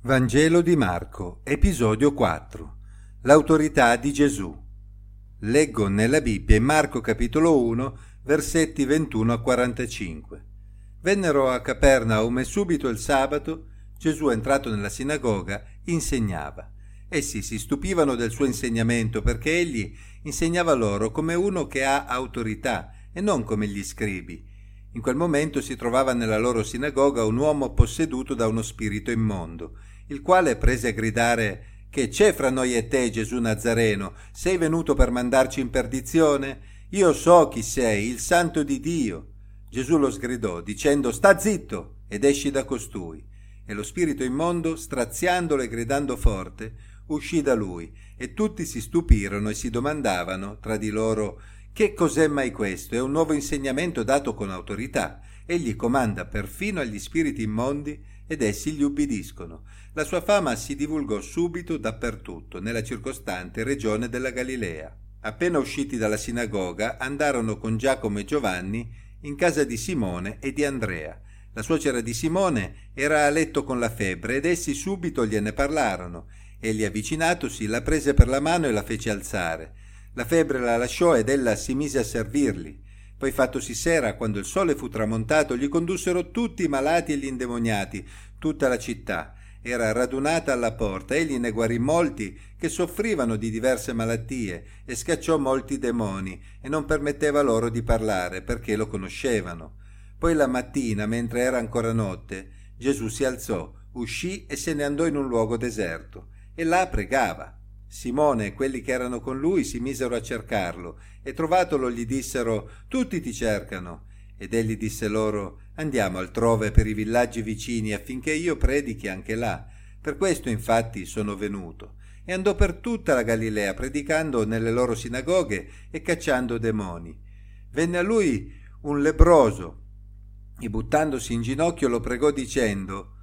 Vangelo di Marco, episodio 4. L'autorità di Gesù. Leggo nella Bibbia in Marco capitolo 1, versetti 21 a 45. Vennero a Capernaum e subito il sabato Gesù, entrato nella sinagoga, insegnava. Essi si stupivano del suo insegnamento perché egli insegnava loro come uno che ha autorità e non come gli scribi. In quel momento si trovava nella loro sinagoga un uomo posseduto da uno spirito immondo il quale prese a gridare Che c'è fra noi e te, Gesù Nazareno? Sei venuto per mandarci in perdizione? Io so chi sei, il santo di Dio. Gesù lo sgridò, dicendo Sta zitto ed esci da costui. E lo spirito immondo, straziandolo e gridando forte, uscì da lui, e tutti si stupirono e si domandavano tra di loro Che cos'è mai questo? È un nuovo insegnamento dato con autorità. Egli comanda perfino agli spiriti immondi ed essi gli ubbidiscono. La sua fama si divulgò subito dappertutto, nella circostante regione della Galilea. Appena usciti dalla sinagoga, andarono con Giacomo e Giovanni in casa di Simone e di Andrea. La suocera di Simone era a letto con la febbre ed essi subito gliene parlarono. Egli avvicinatosi la prese per la mano e la fece alzare. La febbre la lasciò ed ella si mise a servirli. Poi fattosi sera, quando il sole fu tramontato, gli condussero tutti i malati e gli indemoniati, tutta la città. Era radunata alla porta, egli ne guarì molti che soffrivano di diverse malattie e scacciò molti demoni e non permetteva loro di parlare perché lo conoscevano. Poi la mattina, mentre era ancora notte, Gesù si alzò, uscì e se ne andò in un luogo deserto e là pregava. Simone e quelli che erano con lui si misero a cercarlo e trovatolo gli dissero Tutti ti cercano. Ed egli disse loro Andiamo altrove per i villaggi vicini affinché io predichi anche là. Per questo infatti sono venuto. E andò per tutta la Galilea predicando nelle loro sinagoghe e cacciando demoni. Venne a lui un lebroso e buttandosi in ginocchio lo pregò dicendo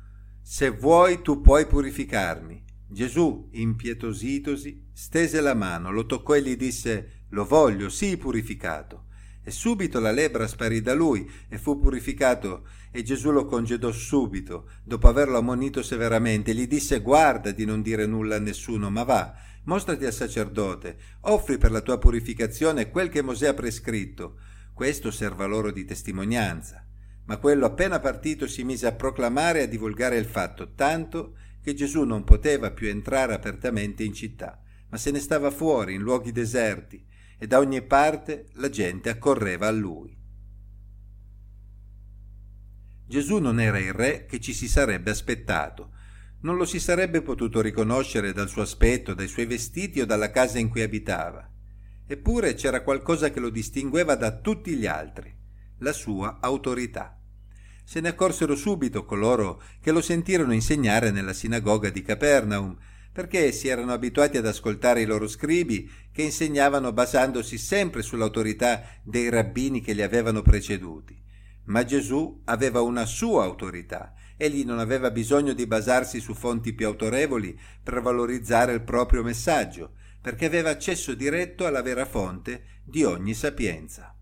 Se vuoi tu puoi purificarmi. Gesù, impietositosi, stese la mano, lo toccò e gli disse Lo voglio, sii purificato. E subito la lebbra sparì da lui e fu purificato e Gesù lo congedò subito, dopo averlo ammonito severamente, gli disse guarda di non dire nulla a nessuno, ma va, mostrati al sacerdote, offri per la tua purificazione quel che Mosè ha prescritto. Questo serva loro di testimonianza. Ma quello appena partito si mise a proclamare e a divulgare il fatto, tanto che Gesù non poteva più entrare apertamente in città, ma se ne stava fuori, in luoghi deserti, e da ogni parte la gente accorreva a lui. Gesù non era il re che ci si sarebbe aspettato, non lo si sarebbe potuto riconoscere dal suo aspetto, dai suoi vestiti o dalla casa in cui abitava. Eppure c'era qualcosa che lo distingueva da tutti gli altri, la sua autorità. Se ne accorsero subito coloro che lo sentirono insegnare nella sinagoga di Capernaum, perché si erano abituati ad ascoltare i loro scribi che insegnavano basandosi sempre sull'autorità dei rabbini che li avevano preceduti. Ma Gesù aveva una sua autorità, egli non aveva bisogno di basarsi su fonti più autorevoli per valorizzare il proprio messaggio, perché aveva accesso diretto alla vera fonte di ogni sapienza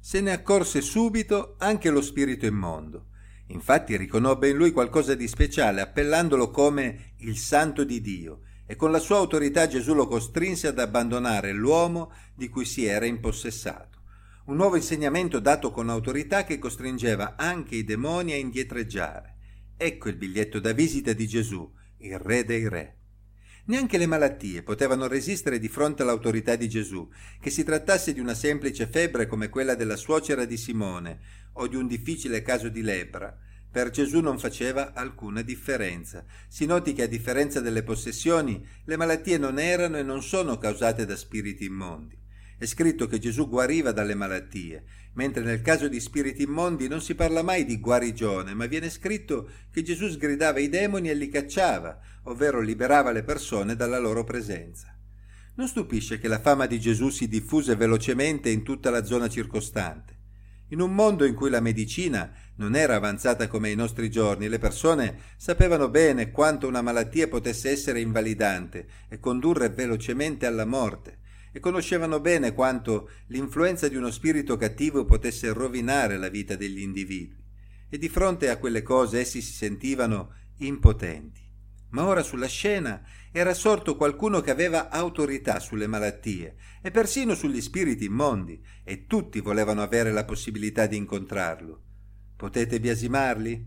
se ne accorse subito anche lo spirito immondo. Infatti riconobbe in lui qualcosa di speciale, appellandolo come il santo di Dio, e con la sua autorità Gesù lo costrinse ad abbandonare l'uomo di cui si era impossessato. Un nuovo insegnamento dato con autorità che costringeva anche i demoni a indietreggiare. Ecco il biglietto da visita di Gesù, il Re dei Re. Neanche le malattie potevano resistere di fronte all'autorità di Gesù, che si trattasse di una semplice febbre come quella della suocera di Simone o di un difficile caso di lebbra. Per Gesù non faceva alcuna differenza. Si noti che a differenza delle possessioni, le malattie non erano e non sono causate da spiriti immondi. È scritto che Gesù guariva dalle malattie, mentre nel caso di spiriti immondi non si parla mai di guarigione, ma viene scritto che Gesù sgridava i demoni e li cacciava, ovvero liberava le persone dalla loro presenza. Non stupisce che la fama di Gesù si diffuse velocemente in tutta la zona circostante. In un mondo in cui la medicina non era avanzata come ai nostri giorni, le persone sapevano bene quanto una malattia potesse essere invalidante e condurre velocemente alla morte e conoscevano bene quanto l'influenza di uno spirito cattivo potesse rovinare la vita degli individui. e di fronte a quelle cose essi si sentivano impotenti. Ma ora sulla scena era sorto qualcuno che aveva autorità sulle malattie e persino sugli spiriti immondi, e tutti volevano avere la possibilità di incontrarlo. Potete biasimarli?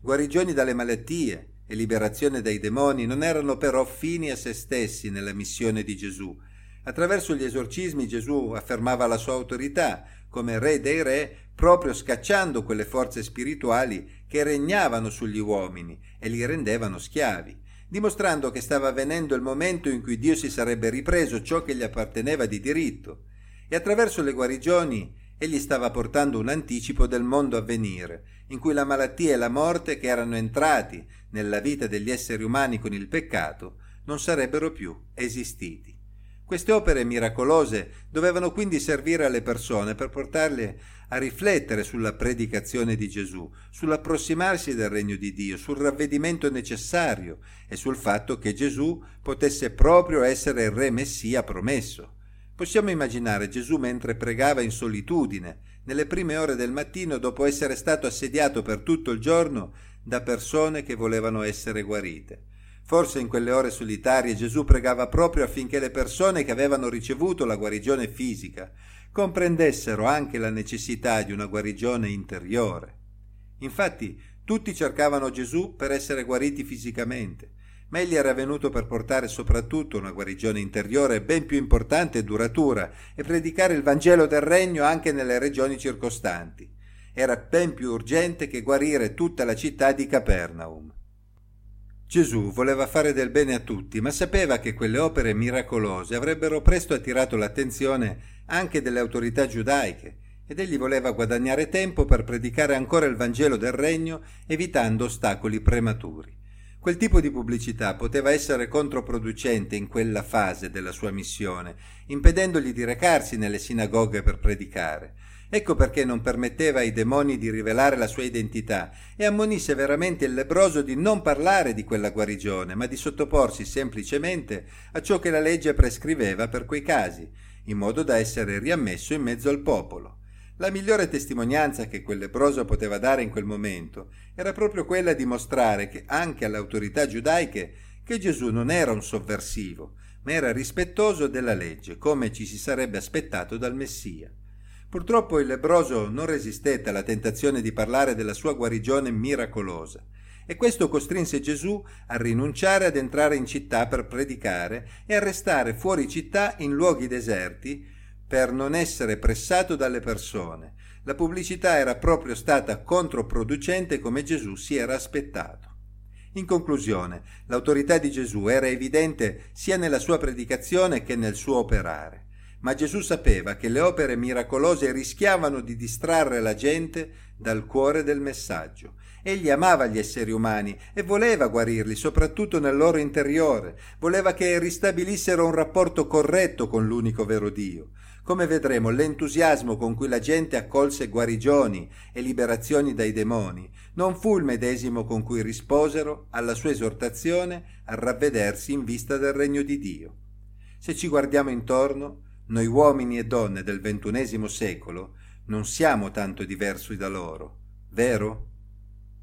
Guarigioni dalle malattie e liberazione dai demoni non erano però fini a se stessi nella missione di Gesù. Attraverso gli esorcismi Gesù affermava la sua autorità come re dei re, proprio scacciando quelle forze spirituali che regnavano sugli uomini e li rendevano schiavi dimostrando che stava avvenendo il momento in cui Dio si sarebbe ripreso ciò che gli apparteneva di diritto, e attraverso le guarigioni egli stava portando un anticipo del mondo a venire, in cui la malattia e la morte che erano entrati nella vita degli esseri umani con il peccato non sarebbero più esistiti. Queste opere miracolose dovevano quindi servire alle persone per portarle a riflettere sulla predicazione di Gesù, sull'approssimarsi del regno di Dio, sul ravvedimento necessario e sul fatto che Gesù potesse proprio essere il Re Messia promesso. Possiamo immaginare Gesù mentre pregava in solitudine, nelle prime ore del mattino dopo essere stato assediato per tutto il giorno da persone che volevano essere guarite. Forse in quelle ore solitarie Gesù pregava proprio affinché le persone che avevano ricevuto la guarigione fisica comprendessero anche la necessità di una guarigione interiore. Infatti tutti cercavano Gesù per essere guariti fisicamente, ma egli era venuto per portare soprattutto una guarigione interiore ben più importante e duratura e predicare il Vangelo del Regno anche nelle regioni circostanti. Era ben più urgente che guarire tutta la città di Capernaum. Gesù voleva fare del bene a tutti, ma sapeva che quelle opere miracolose avrebbero presto attirato l'attenzione anche delle autorità giudaiche, ed egli voleva guadagnare tempo per predicare ancora il Vangelo del Regno, evitando ostacoli prematuri. Quel tipo di pubblicità poteva essere controproducente in quella fase della sua missione, impedendogli di recarsi nelle sinagoghe per predicare. Ecco perché non permetteva ai demoni di rivelare la sua identità e ammonì severamente il lebroso di non parlare di quella guarigione, ma di sottoporsi semplicemente a ciò che la legge prescriveva per quei casi, in modo da essere riammesso in mezzo al popolo. La migliore testimonianza che quel lebroso poteva dare in quel momento era proprio quella di mostrare che anche alle autorità giudaiche che Gesù non era un sovversivo, ma era rispettoso della legge, come ci si sarebbe aspettato dal Messia. Purtroppo il lebroso non resistette alla tentazione di parlare della sua guarigione miracolosa e questo costrinse Gesù a rinunciare ad entrare in città per predicare e a restare fuori città in luoghi deserti per non essere pressato dalle persone. La pubblicità era proprio stata controproducente come Gesù si era aspettato. In conclusione, l'autorità di Gesù era evidente sia nella sua predicazione che nel suo operare ma Gesù sapeva che le opere miracolose rischiavano di distrarre la gente dal cuore del messaggio. Egli amava gli esseri umani e voleva guarirli, soprattutto nel loro interiore, voleva che ristabilissero un rapporto corretto con l'unico vero Dio. Come vedremo, l'entusiasmo con cui la gente accolse guarigioni e liberazioni dai demoni non fu il medesimo con cui risposero alla sua esortazione a ravvedersi in vista del regno di Dio. Se ci guardiamo intorno, noi uomini e donne del ventunesimo secolo non siamo tanto diversi da loro, vero?